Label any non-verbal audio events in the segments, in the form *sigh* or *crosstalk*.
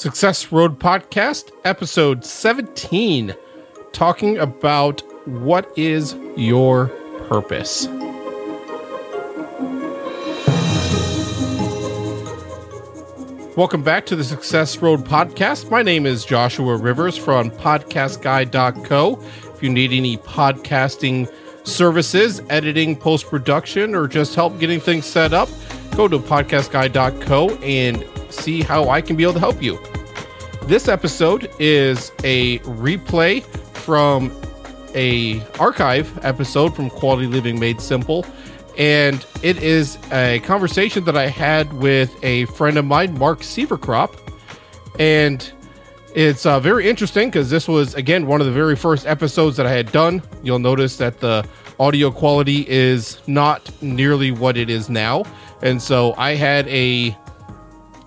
Success Road Podcast, episode 17, talking about what is your purpose. Welcome back to the Success Road Podcast. My name is Joshua Rivers from podcastguy.co. If you need any podcasting services, editing, post production, or just help getting things set up, go to podcastguy.co and see how I can be able to help you. This episode is a replay from a archive episode from Quality Living Made Simple. And it is a conversation that I had with a friend of mine, Mark Sieverkropp, and it's uh, very interesting because this was again one of the very first episodes that I had done. You'll notice that the audio quality is not nearly what it is now, and so I had a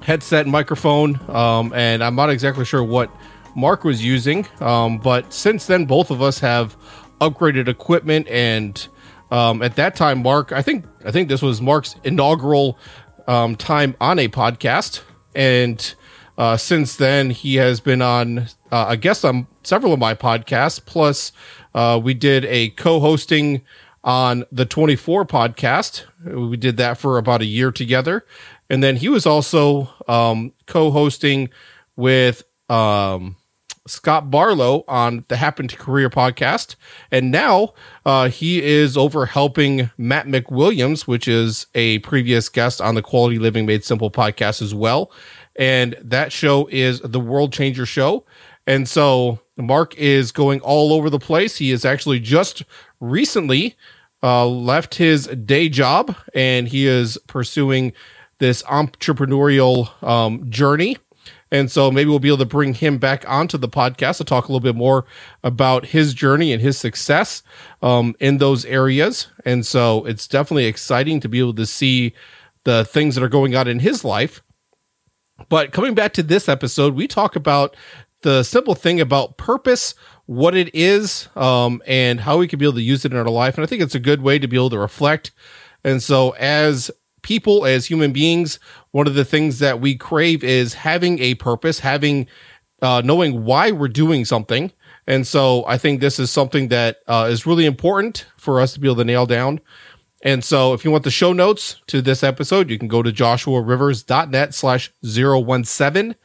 headset microphone, um, and I'm not exactly sure what Mark was using, um, but since then both of us have upgraded equipment and um, at that time, Mark, I think I think this was Mark's inaugural um, time on a podcast, and uh, since then he has been on uh, a guest on several of my podcasts. Plus, uh, we did a co-hosting on the 24 podcast. We did that for about a year together, and then he was also um, co-hosting with. Um, Scott Barlow on the Happen to Career podcast. And now uh, he is over helping Matt McWilliams, which is a previous guest on the Quality Living Made Simple podcast as well. And that show is the World Changer Show. And so Mark is going all over the place. He has actually just recently uh, left his day job and he is pursuing this entrepreneurial um, journey and so maybe we'll be able to bring him back onto the podcast to talk a little bit more about his journey and his success um, in those areas. And so it's definitely exciting to be able to see the things that are going on in his life. But coming back to this episode, we talk about the simple thing about purpose, what it is, um, and how we can be able to use it in our life. And I think it's a good way to be able to reflect. And so, as people, as human beings, one of the things that we crave is having a purpose, having uh, knowing why we're doing something. And so I think this is something that uh, is really important for us to be able to nail down. And so if you want the show notes to this episode, you can go to joshuarivers.net slash 017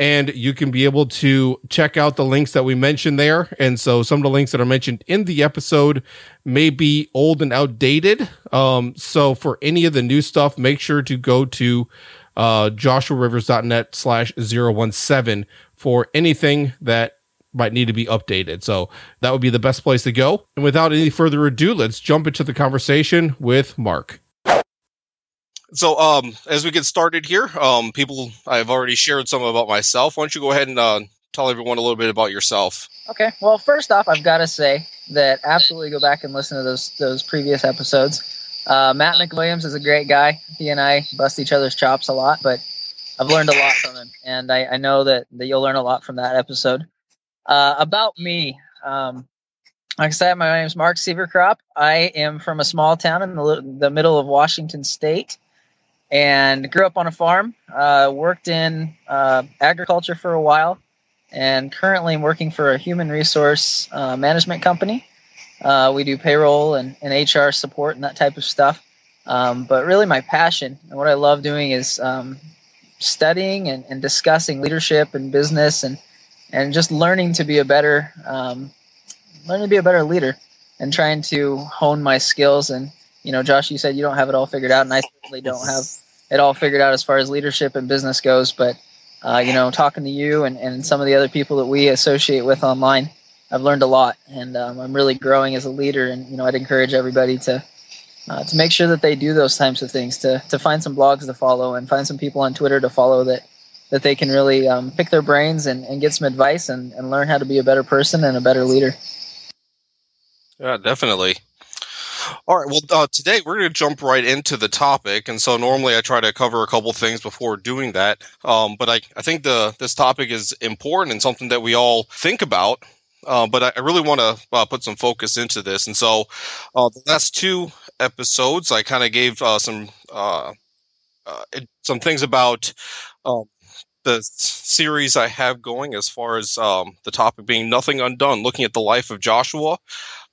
and you can be able to check out the links that we mentioned there. And so some of the links that are mentioned in the episode may be old and outdated. Um, so for any of the new stuff, make sure to go to uh, joshuarivers.net slash 017 for anything that might need to be updated. So that would be the best place to go. And without any further ado, let's jump into the conversation with Mark. So, um, as we get started here, um, people, I've already shared some about myself. Why don't you go ahead and uh, tell everyone a little bit about yourself? Okay. Well, first off, I've got to say that absolutely go back and listen to those those previous episodes. Uh, Matt McWilliams is a great guy. He and I bust each other's chops a lot, but I've learned a lot from him, and I, I know that, that you'll learn a lot from that episode. Uh, about me, um, like I said, my name is Mark Sieverkropp. I am from a small town in the, the middle of Washington State and grew up on a farm. Uh, worked in uh, agriculture for a while, and currently I'm working for a human resource uh, management company. Uh, we do payroll and, and, HR support and that type of stuff. Um, but really, my passion and what I love doing is um, studying and, and, discussing leadership and business and and just learning to be a better um, learning to be a better leader and trying to hone my skills and you know, Josh, you said you don't have it all figured out, and I certainly don't have it all figured out as far as leadership and business goes. But uh, you know, talking to you and, and some of the other people that we associate with online, I've learned a lot, and um, I'm really growing as a leader. And you know, I'd encourage everybody to uh, to make sure that they do those types of things, to to find some blogs to follow and find some people on Twitter to follow that that they can really um, pick their brains and, and get some advice and, and learn how to be a better person and a better leader. Yeah, definitely. All right. Well, uh, today we're going to jump right into the topic, and so normally I try to cover a couple things before doing that. Um, but I, I think the this topic is important and something that we all think about. Uh, but I, I, really want to uh, put some focus into this, and so uh, the last two episodes I kind of gave uh, some uh, some things about um, the series I have going as far as um, the topic being nothing undone, looking at the life of Joshua.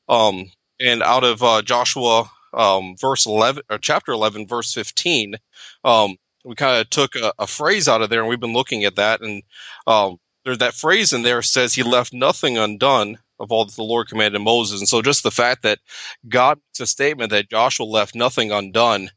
Um, and out of uh, Joshua um, verse 11 or chapter 11 verse 15 um, we kind of took a, a, phrase out of there and we've been looking at that and um, there's that phrase in there says he left nothing undone of all that the Lord commanded Moses. And so just the fact that God makes a statement that Joshua left nothing undone,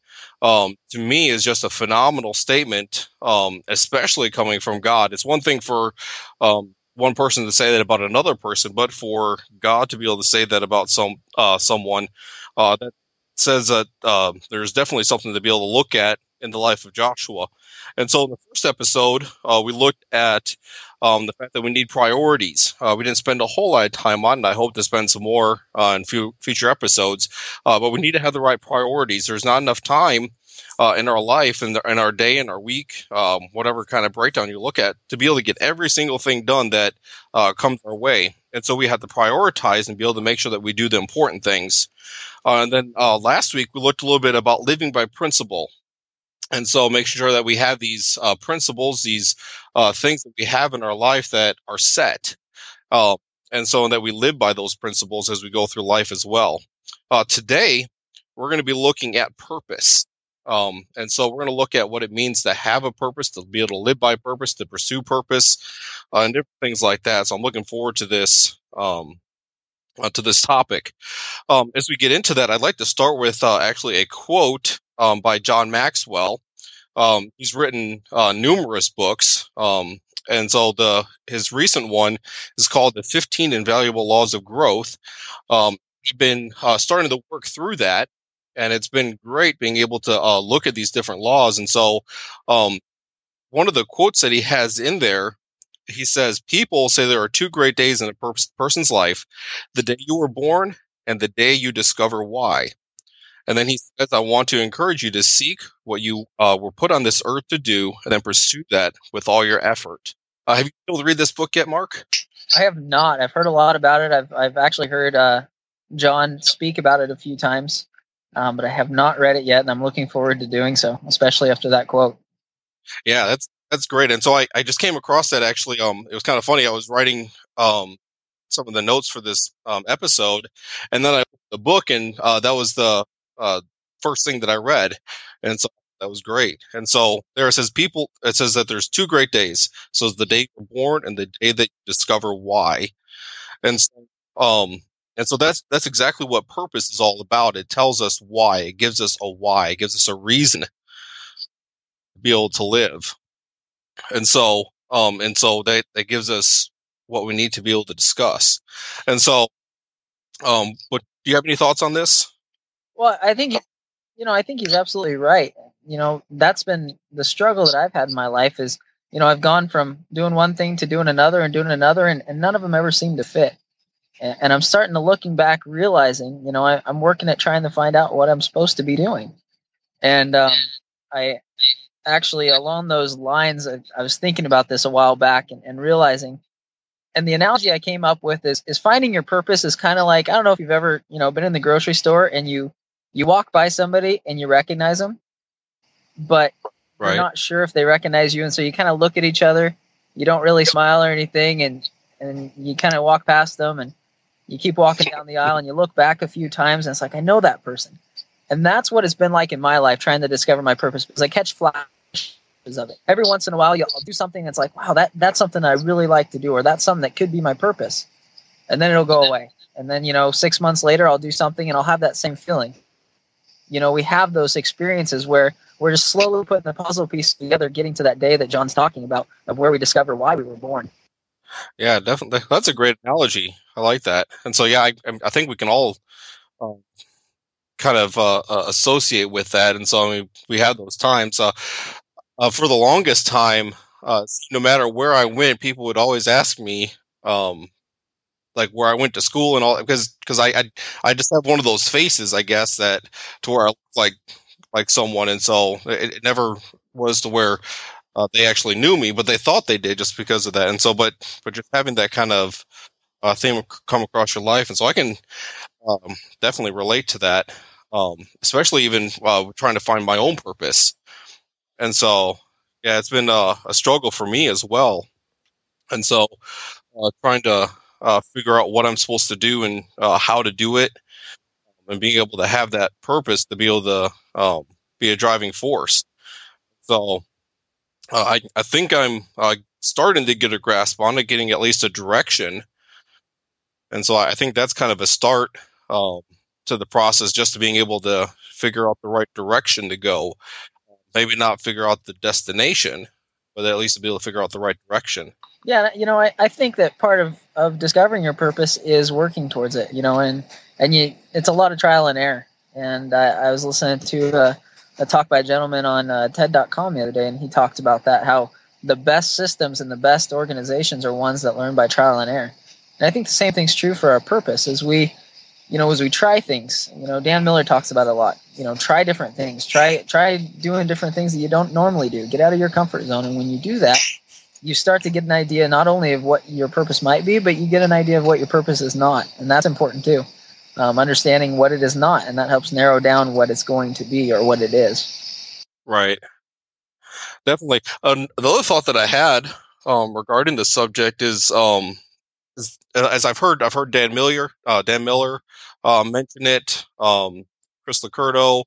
um, to me is just a phenomenal statement, um, especially coming from God. It's one thing for um, one person to say that about another person, but for God to be able to say that about some uh, someone, uh, that says that uh, there's definitely something to be able to look at in the life of Joshua. And so in the first episode, uh, we looked at um, the fact that we need priorities. Uh, we didn't spend a whole lot of time on it. I hope to spend some more uh, in few, future episodes. But we need to have the right priorities. There's not enough time uh, in our life and in, in, our day and our week, um, whatever kind of breakdown you look at, to be able to get every single thing done that uh, comes our way. And so we have to prioritize and be able to make sure that we do the important things. Uh, and then last week we looked a little bit about living by principle and so making sure that we have these uh, principles these uh, things that we have in our life that are set uh, and so that we live by those principles as we go through life as well uh, today we're going to be looking at purpose um, and so we're going to look at what it means to have a purpose to be able to live by purpose to pursue purpose uh, and different things like that so i'm looking forward to this um, uh, to this topic um, as we get into that i'd like to start with actually a quote um, by John Maxwell. Um, he's written uh, numerous books, um, and so the his recent one is called "The 15 Invaluable Laws of Growth." We've been uh, starting to work through that, and it's been great being able to uh, look at these different laws. And so, um, one of the quotes that he has in there he says, People say there are two great days in a per- person's life the day you were born and the day you discover why. And then he says, I want to encourage you to seek what you uh, were put on this earth to do and then pursue that with all your effort. Uh, have you been able to read this book yet, Mark? I have not. I've heard a lot about it. I've, I've actually heard uh, John speak about it a few times, um, but I have not read it yet, and I'm looking forward to doing so, especially after that quote. Yeah, that's that's great. And so I, I just came across that actually. Um, it was kind of funny. I was writing um, some of the notes for this um, episode, and then I the book, and uh, that was the uh, first thing that I read, and so that was great. And so there it says people. It says that there's two great days. So the day you're born and the day that you discover why. And so, um, and so that's that's exactly what purpose is all about. It tells us why. It gives us a why. It gives us a reason to be able to live. And so, um, and so that that gives us what we need to be able to discuss. And so, um, but do you have any thoughts on this? Well, I think you know, I think he's absolutely right. You know, that's been the struggle that I've had in my life is, you know, I've gone from doing one thing to doing another and doing another, and, and none of them ever seem to fit. And, I'm starting to looking back, realizing, you know, I, am working at trying to find out what I'm supposed to be doing. And um, I actually, along those lines, I, I, was thinking about this a while back and, and realizing and the analogy I came up with is is finding your purpose is kind of like I don't know if you've ever you know been in the grocery store and you you walk by somebody and you recognize them, but right. you're not sure if they recognize you, and so you kind of look at each other. You don't really smile or anything, and and you kind of walk past them, and you keep walking down the aisle, and you look back a few times, and it's like I know that person, and that's what it's been like in my life trying to discover my purpose because I catch flashes of it. Every once in a while. You'll do something that's like, wow, that that's something I really like to do, or that's something that could be my purpose, and then it'll go away, and then you know, six months later, I'll do something, and I'll have that same feeling. You know we have those experiences where we're just slowly putting the puzzle piece together getting to that day that john's talking about of where we discover why we were born yeah definitely. That's a great analogy. I like that. And so yeah i, I think we can all um, kind of uh, uh, associate with that. And so I mean, we have those times uh, uh for the longest time uh, no matter where i went people would always ask me um, like where I went to school and all because because I, I I just have one of those faces I guess that to where I look like like someone. And so it, it never was to where uh, they actually knew me but they thought they did just because of that. And so but but just having that kind of uh, thing come across your life. And so I can um, definitely relate to that um, especially even uh, trying to find my own purpose. And so yeah, it's been uh, a struggle for me as well, and so uh, trying to uh, figure out what I'm supposed to do and uh, how to do it, and being able to have that purpose to be able to um, be a driving force. So uh, I I think I'm uh, starting to get a grasp on it, getting at least a direction, and so I think that's kind of a start um, to the process, just to being able to figure out the right direction to go. Maybe not figure out the destination, but at least to be able to figure out the right direction. Yeah, you know, I, I think that part of, of discovering your purpose is working towards it, you know, and, and you, it's a lot of trial and error. And I, I was listening to a, a talk by a gentleman on uh, TED.com the other day, and he talked about that how the best systems and the best organizations are ones that learn by trial and error. And I think the same thing's true for our purpose. As we, you know, as we try things, you know, Dan Miller talks about a lot. You know, try different things. Try try doing different things that you don't normally do. Get out of your comfort zone, and when you do that, you start to get an idea not only of what your purpose might be, but you get an idea of what your purpose is not, and that's important too. Um, understanding what it is not, and that helps narrow down what it's going to be or what it is. Right. Definitely. Um, the other thought that I had um, regarding the subject is, um, is, as I've heard, I've heard Dan Miller, uh, Dan Miller, uh, mention it. Um, Chris LoCurto,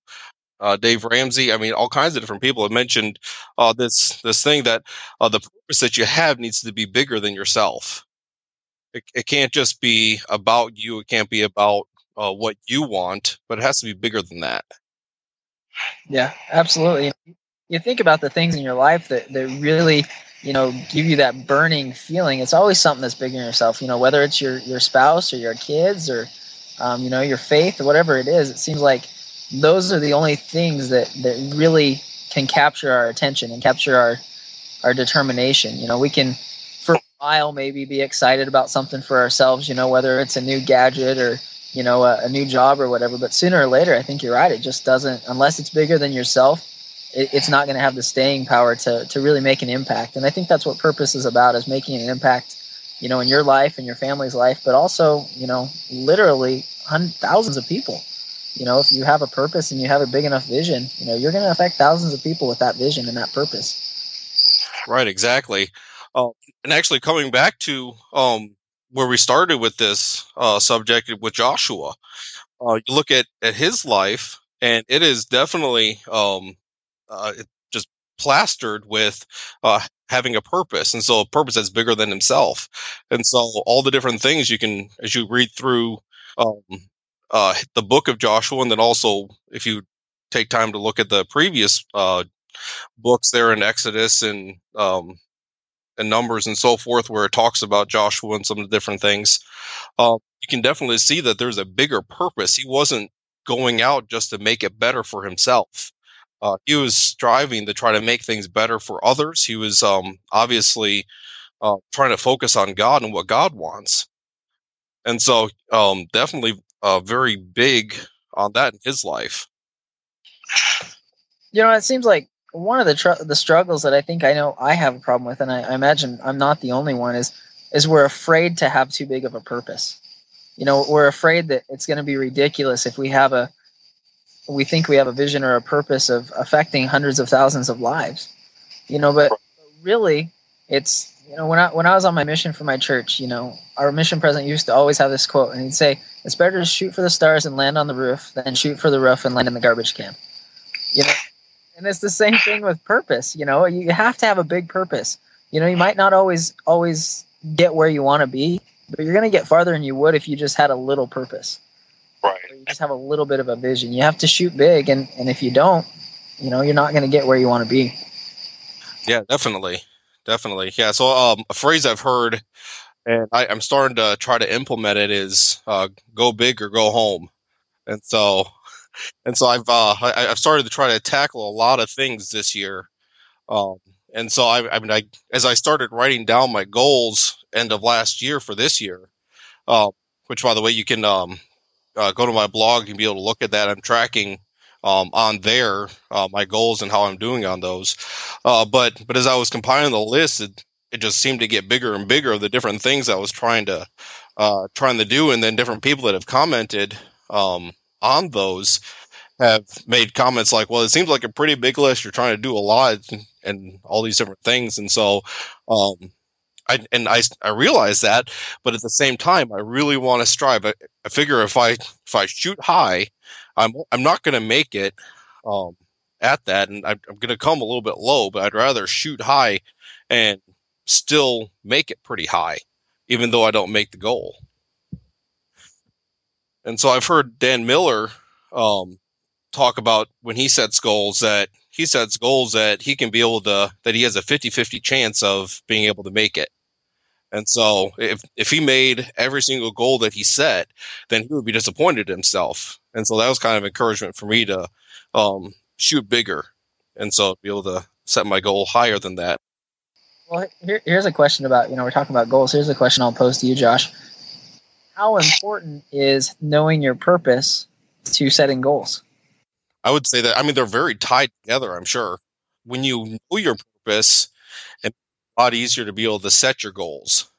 uh, Dave Ramsey. I mean, all kinds of different people have mentioned uh, this this thing that uh, the purpose that you have needs to be bigger than yourself. It, it can't just be about you. It can't be about uh, what you want, but it has to be bigger than that. Yeah, absolutely. You think about the things in your life that, that really, you know, give you that burning feeling. It's always something that's bigger than yourself. You know, whether it's your your spouse or your kids or, um, you know, your faith or whatever it is. It seems like those are the only things that that really can capture our attention and capture our our determination. You know, we can for a while maybe be excited about something for ourselves. You know, whether it's a new gadget or you know a, a new job or whatever. But sooner or later, I think you're right. It just doesn't unless it's bigger than yourself it, it's not going to have the staying power to to really make an impact. And I think that's what purpose is about: is making an impact, you know, in your life and your family's life, but also, you know, literally hundreds, thousands of people. You know, if you have a purpose and you have a big enough vision, you know, you're going to affect thousands of people with that vision and that purpose. Right, exactly. Uh, and actually, coming back to um, where we started with this uh, subject with Joshua, uh, you look at, at his life, and it is definitely um, uh, just plastered with uh, having a purpose, and so a purpose that's bigger than himself. And so all the different things you can, as you read through um, uh, the book of Joshua, and then also if you take time to look at the previous uh, books there in Exodus and um, and Numbers and so forth, where it talks about Joshua and some of the different things, uh, you can definitely see that there's a bigger purpose. He wasn't going out just to make it better for himself. Uh, he was striving to try to make things better for others. He was um, obviously uh, trying to focus on God and what God wants. And so, um, definitely very big on that in his life. You know, it seems like one of the tr- the struggles that I think I know I have a problem with, and I, I imagine I'm not the only one, is is we're afraid to have too big of a purpose. You know, we're afraid that it's going to be ridiculous if we have a we think we have a vision or a purpose of affecting hundreds of thousands of lives you know but really it's you know when i when i was on my mission for my church you know our mission president used to always have this quote and he'd say it's better to shoot for the stars and land on the roof than shoot for the roof and land in the garbage can you know and it's the same thing with purpose you know you have to have a big purpose you know you might not always always get where you want to be but you're going to get farther than you would if you just had a little purpose Right. You just have a little bit of a vision. You have to shoot big, and and if you don't, you know, you're not going to get where you want to be. Yeah, definitely, definitely. Yeah. So, um, a phrase I've heard, and I, am starting to try to implement it is uh, "go big or go home," and so, and so I've uh, I, have started to try to tackle a lot of things this year. Um, and so I, I mean, I as I started writing down my goals end of last year for this year, uh, which by the way you can um, uh, go to my blog and be able to look at that. I'm tracking um, on there uh, my goals and how I'm doing on those. Uh, but but as I was compiling the list, it, it just seemed to get bigger and bigger of the different things I was trying to uh, trying to do, and then different people that have commented um, on those have made comments like, "Well, it seems like a pretty big list. You're trying to do a lot." and all these different things. And so, um, I, and I, I realize that, but at the same time, I really want to strive. I, I figure if I, if I shoot high, I'm, I'm not going to make it, um, at that. And I'm, I'm going to come a little bit low, but I'd rather shoot high and still make it pretty high, even though I don't make the goal. And so I've heard Dan Miller, um, talk about when he sets goals that he sets goals that he can be able to that he has a 50-50 chance of being able to make it. And so if if he made every single goal that he set then he would be disappointed in himself. And so that was kind of encouragement for me to um, shoot bigger. And so be able to set my goal higher than that. Well here, here's a question about you know we're talking about goals. Here's a question i'll pose to you josh how important is knowing your purpose to setting goals I would say that I mean they're very tied together. I'm sure when you know your purpose, it's a lot easier to be able to set your goals.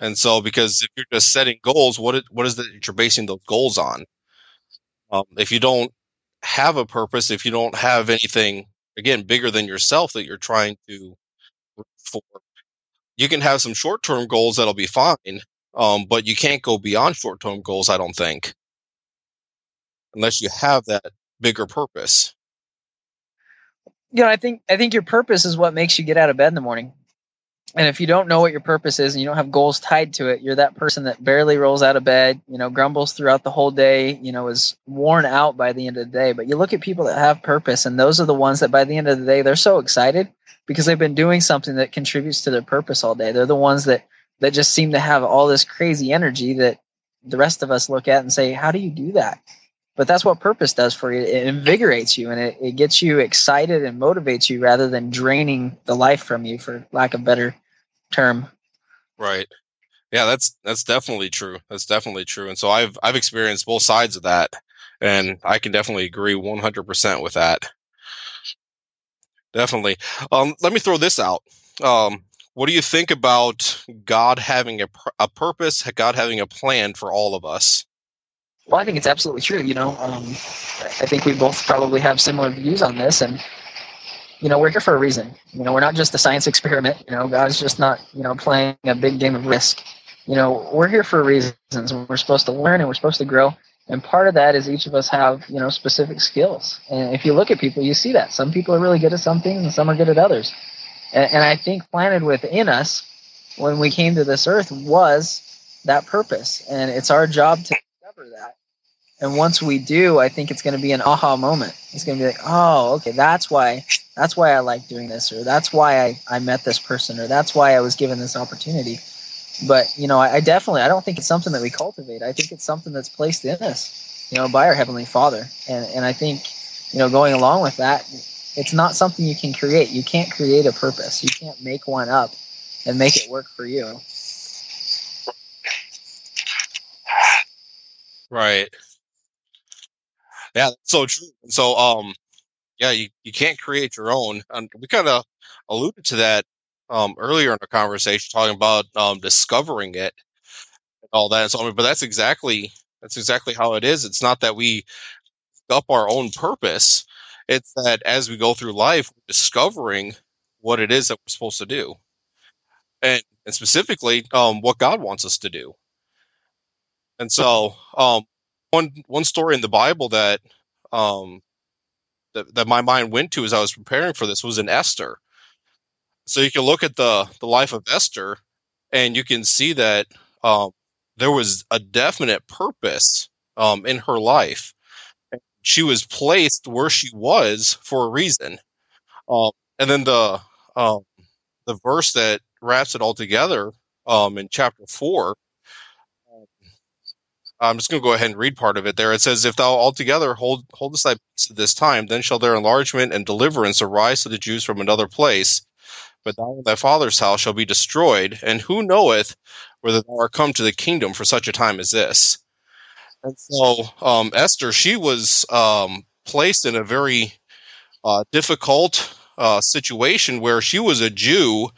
And so, because if you're just setting goals, what it, what is that you're basing those goals on? Um, if you don't have a purpose, if you don't have anything again bigger than yourself that you're trying to for, you can have some short term goals that'll be fine, um, but you can't go beyond short term goals. I don't think unless you have that bigger purpose. You know, I think I think your purpose is what makes you get out of bed in the morning. And if you don't know what your purpose is and you don't have goals tied to it, you're that person that barely rolls out of bed, you know, grumbles throughout the whole day, you know, is worn out by the end of the day. But you look at people that have purpose, and those are the ones that by the end of the day, they're so excited because they've been doing something that contributes to their purpose all day. They're the ones that that just seem to have all this crazy energy that the rest of us look at and say, How do you do that? but that's what purpose does for you. It invigorates you and it, it gets you excited and motivates you rather than draining the life from you for lack of better term. Right. Yeah that's that's definitely true. That's definitely true. And so i've i've experienced both sides of that and i can definitely agree 100% with that. Definitely. Um let me throw this out. Um what do you think about god having a, a purpose god having a plan for all of us well, I think it's absolutely true. You know, um, I think we both probably have similar views on this, and you know, we're here for a reason. You know, we're not just a science experiment. You know, God's just not you know playing a big game of risk. You know, we're here for reasons. We're supposed to learn and we're supposed to grow. And part of that is each of us have you know specific skills. And if you look at people, you see that some people are really good at some things and some are good at others. And, and I think planted within us when we came to this earth was that purpose, and it's our job to discover that. And once we do, I think it's going to be an aha moment. It's going to be like, oh, okay, that's why that's why I like doing this, or that's why I, I met this person, or that's why I was given this opportunity. But you know, I, I definitely I don't think it's something that we cultivate. I think it's something that's placed in us, you know, by our heavenly Father. And and I think, you know, going along with that, it's not something you can create. You can't create a purpose. You can't make one up and make it work for you. Right. Yeah, that's so true. So, um, yeah, you, you can't create your own. And we kind of alluded to that um, earlier in the conversation, talking about um, discovering it and all that. So, I mean, but that's exactly that's exactly how it is. It's not that we up our own purpose. It's that as we go through life, we're discovering what it is that we're supposed to do, and and specifically um, what God wants us to do. And so, um, one one story in the Bible that um, that, that my mind went to as I was preparing for this was in Esther. So you can look at the the life of Esther, and you can see that um, there was a definite purpose um, in her life. She was placed where she was for a reason. Um, and then the um, the verse that wraps it all together um, in chapter four I'm just going to go ahead and read part of it there. It says, If thou altogether hold, holdest thy peace at this time, then shall their enlargement and deliverance arise to the Jews from another place. But thou and thy father's house shall be destroyed, and who knoweth whether thou art come to the kingdom for such a time as this? And so um, Esther, she was um, placed in a very uh, difficult uh, situation where she was a Jew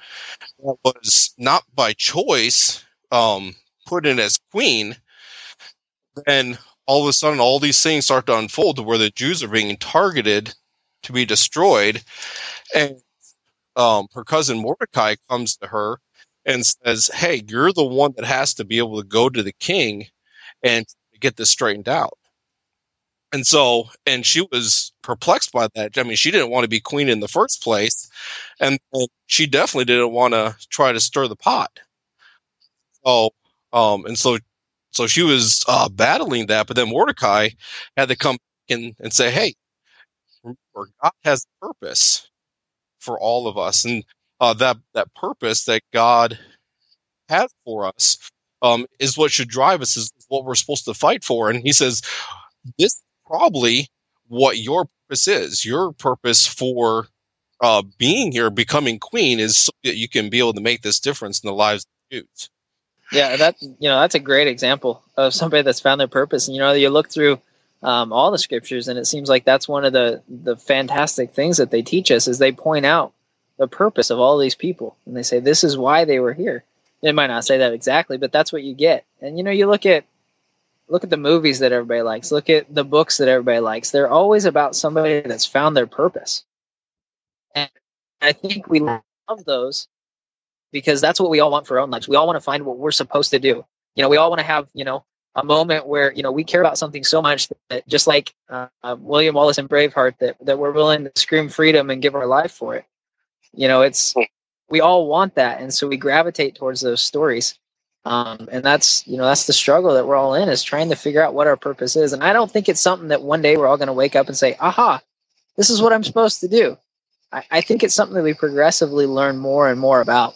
that was not by choice um, put in as queen then all of a sudden all these things start to unfold where the Jews are being targeted to be destroyed. And um, her cousin Mordecai comes to her and says, "Hey, you're the one that has to be able to go to the king and get this straightened out." And so, and she was perplexed by that. I mean, she didn't want to be queen in the first place, and, she definitely didn't want to try to stir the pot. So, um, and so, so she was uh, battling that. But then Mordecai had to come in and say, "Hey, remember, God has a purpose for all of us, and uh, that that purpose that God has for us um, is what should drive us. Is what we're supposed to fight for." And he says, "This probably what your purpose is. Your purpose for uh, being here, becoming queen, is so that you can be able to make this difference in the lives of Jews. Yeah, that you know that's a great example of somebody that's found their purpose. And you know, you look through um, all the scriptures, and it seems like that's one of the the fantastic things that they teach us is they point out the purpose of all these people, and they say this is why they were here. They might not say that exactly, but that's what you get. And you know, you look at look at the movies that everybody likes look at the books that everybody likes. They're always about somebody that's found their purpose. And i think we love those because that's what we all want for our own lives. We all want to find what we're supposed to do. You know we all want to have you know a moment where you know we care about something so much that just like uh, william wallace and braveheart that, that we're willing to scream freedom and give our life for it. You know it's we all want that and so we gravitate towards those stories um, and that's you know that's the struggle that we're all in is trying to figure out what our purpose is. And I don't think it's something that one day we're all going to wake up and say, "Aha, this is what I'm supposed to do." I, I think it's something that we progressively learn more and more about,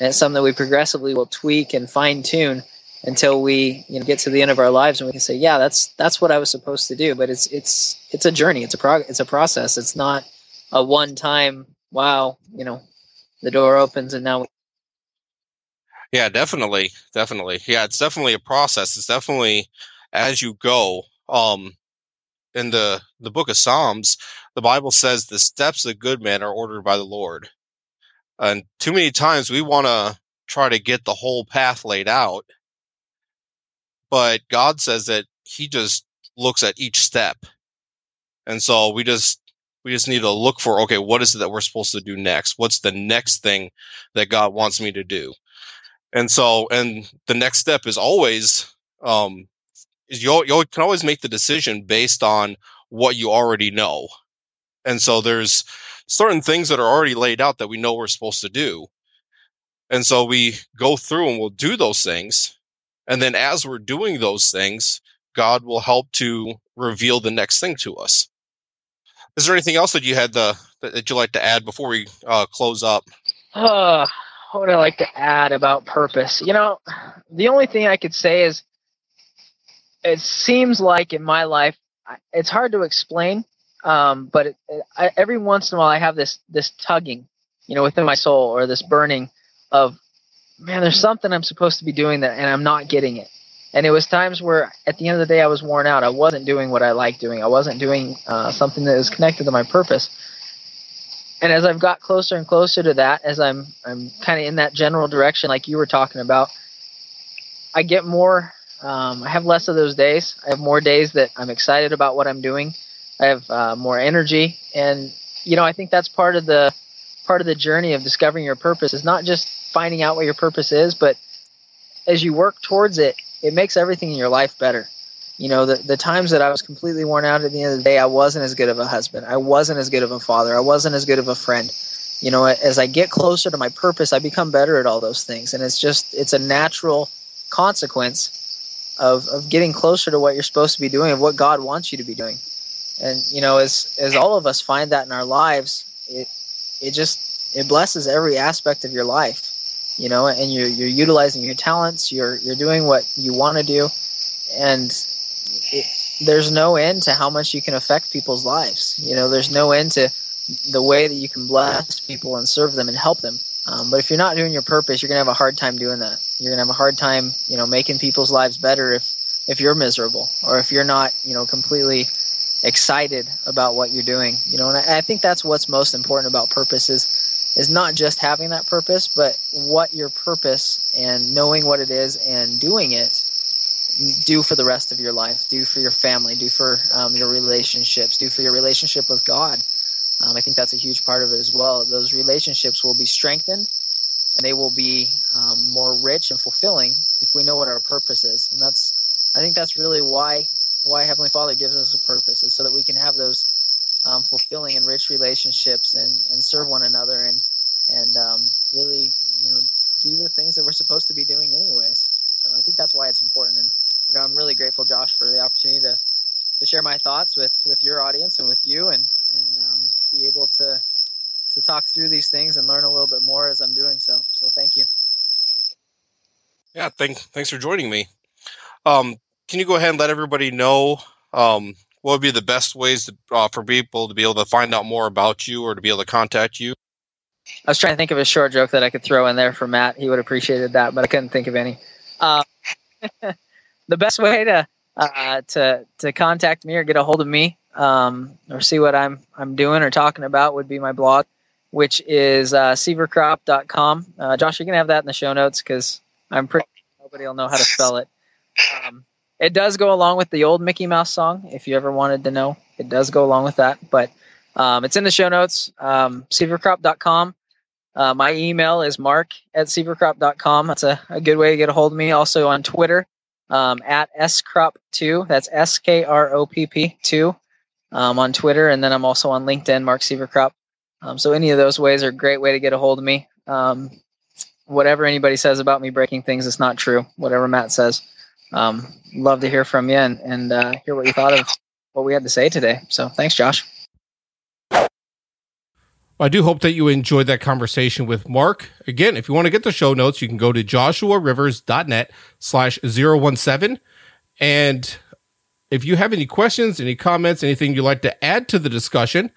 and it's something that we progressively will tweak and fine tune until we you know get to the end of our lives and we can say, "Yeah, that's that's what I was supposed to do." But it's it's it's a journey. It's a prog- It's a process. It's not a one time. Wow, you know, the door opens and now yeah, definitely, definitely. Yeah, it's definitely a process. It's definitely as you go. Um, in the the book of Psalms, the Bible says the steps of the good man are ordered by the Lord. And too many times we want to try to get the whole path laid out, but God says that He just looks at each step, and so we just we just need to look for okay, what is it that we're supposed to do next? What's the next thing that God wants me to do? And so, and the next step is always, um, is you, you can always make the decision based on what you already know. And so there's certain things that are already laid out that we know we're supposed to do. And so we go through and we'll do those things. And then as we're doing those things, God will help to reveal the next thing to us. Is there anything else that you had the, that you'd like to add before we uh, close up? Uh, what would I like to add about purpose? You know, the only thing I could say is it seems like in my life, it's hard to explain, um, but it, it, I, every once in a while I have this this tugging, you know, within my soul or this burning of, man, there's something I'm supposed to be doing that, and I'm not getting it. And it was times where, at the end of the day, I was worn out. I wasn't doing what I like doing. I wasn't doing uh, something that was connected to my purpose and as I've got closer and closer to that, as I'm I'm kind of in that general direction, like you were talking about, I get more. Um, I have less of those days. I have more days that I'm excited about what I'm doing. I have uh, more energy, and you know, I think that's part of the part of the journey of discovering your purpose. Is not just finding out what your purpose is, but as you work towards it, it makes everything in your life better. You know the, the times that i was completely worn out at the end of the day i wasn't as good of a husband. I wasn't as good of a father. I wasn't as good of a friend. You know as i get closer to my purpose i become better at all those things. And it's just it's a natural consequence of of getting closer to what you're supposed to be doing of what god wants you to be doing. And you know as as all of us find that in our lives it it just it blesses every aspect of your life you know and you're you're utilizing your talents you're you're doing what you want to do and it, there's no end to how much you can affect people's lives. You know, there's no end to the way that you can bless people and serve them and help them. Um, but if you're not doing your purpose, you're gonna have a hard time doing that. You're gonna have a hard time, you know, making people's lives better if if you're miserable or if you're not, you know, completely excited about what you're doing. You know, and I, I think that's what's most important about purpose is is not just having that purpose, but what your purpose and knowing what it is and doing it do for the rest of your life, do for your family, do for um, your relationships, do for your relationship with God. Um, I think that's a huge part of it as well. Those relationships will be strengthened and they will be um, more rich and fulfilling if we know what our purpose is. And that's, I think that's really why why Heavenly Father gives us a purpose is so that we can have those um, fulfilling and rich relationships and, and serve one another and and um, really you know do the things that we're supposed to be doing anyways. So I think that's why it's important. And you know I'm really grateful, Josh, for the opportunity to to share my thoughts with with your audience and with you and and um, be able to to talk through these things and learn a little bit more as I'm doing so. So thank you. Yeah, thank, thanks for joining me. Um, can you go ahead and let everybody know um, what would be the best ways to, uh, for people to be able to find out more about you or to be able to contact you? I was trying to think of a short joke that I could throw in there for Matt. He would have appreciated that, but I couldn't think of any. Uh, *laughs* the best way to uh, to to contact me or get a hold of me um, or see what I'm I'm doing or talking about would be my blog, which is uh, sieverkropp.com. Uh, Josh, you're gonna have that in the show notes because I'm pretty nobody will know how to spell it. Um, it does go along with the old Mickey Mouse song. If you ever wanted to know, it does go along with that. But um, it's in the show notes. Um, sieverkropp.com. Uh, my email is mark at sieverkropp.com. That's a, a good way to get a hold of me. Also on Twitter um, at skropp2. That's S K R O P P 2 um, on Twitter. And then I'm also on LinkedIn, Mark Sieverkropp. Um, so any of those ways are a great way to get a hold of me. Um, whatever anybody says about me breaking things, it's not true. Whatever Matt says um, love to hear from you and, and uh, hear what you thought of what we had to say today. So thanks, Josh. I do hope that you enjoyed that conversation with Mark. Again, if you want to get the show notes, you can go to joshuarivers.net slash 017. And if you have any questions, any comments, anything you'd like to add to the discussion,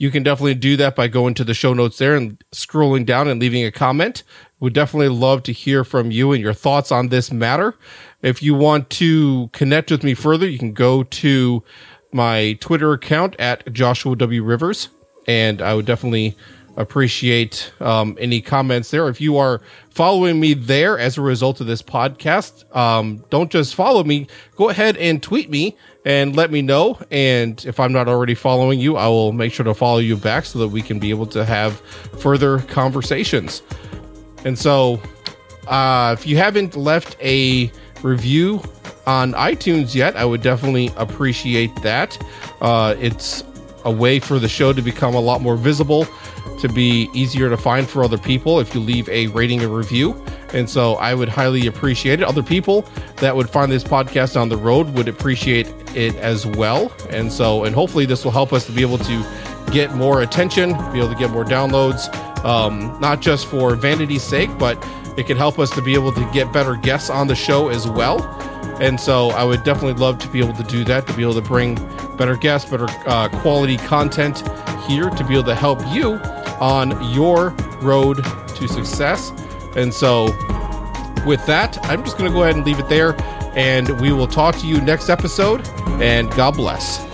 you can definitely do that by going to the show notes there and scrolling down and leaving a comment. Would definitely love to hear from you and your thoughts on this matter. If you want to connect with me further, you can go to my Twitter account at Joshua W. Rivers, and I would definitely appreciate um, any comments there. If you are following me there as a result of this podcast, um, don't just follow me, go ahead and tweet me and let me know. And if I'm not already following you, I will make sure to follow you back so that we can be able to have further conversations. And so, uh, if you haven't left a review on iTunes yet, I would definitely appreciate that. Uh, it's a way for the show to become a lot more visible, to be easier to find for other people if you leave a rating and review. And so I would highly appreciate it. Other people that would find this podcast on the road would appreciate it as well. And so, and hopefully, this will help us to be able to get more attention, be able to get more downloads, um, not just for vanity's sake, but it can help us to be able to get better guests on the show as well. And so I would definitely love to be able to do that, to be able to bring better guests, better uh, quality content here, to be able to help you on your road to success. And so with that, I'm just going to go ahead and leave it there. And we will talk to you next episode. And God bless.